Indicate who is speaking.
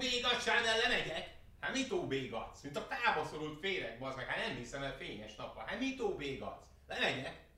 Speaker 1: bégac, Sádel, lemegyek? Hát mit óbégatsz? Mint a fába szorult féreg, bazd meg, hát nem hiszem el fényes nappal. Hát mit óbégatsz? Lemegyek?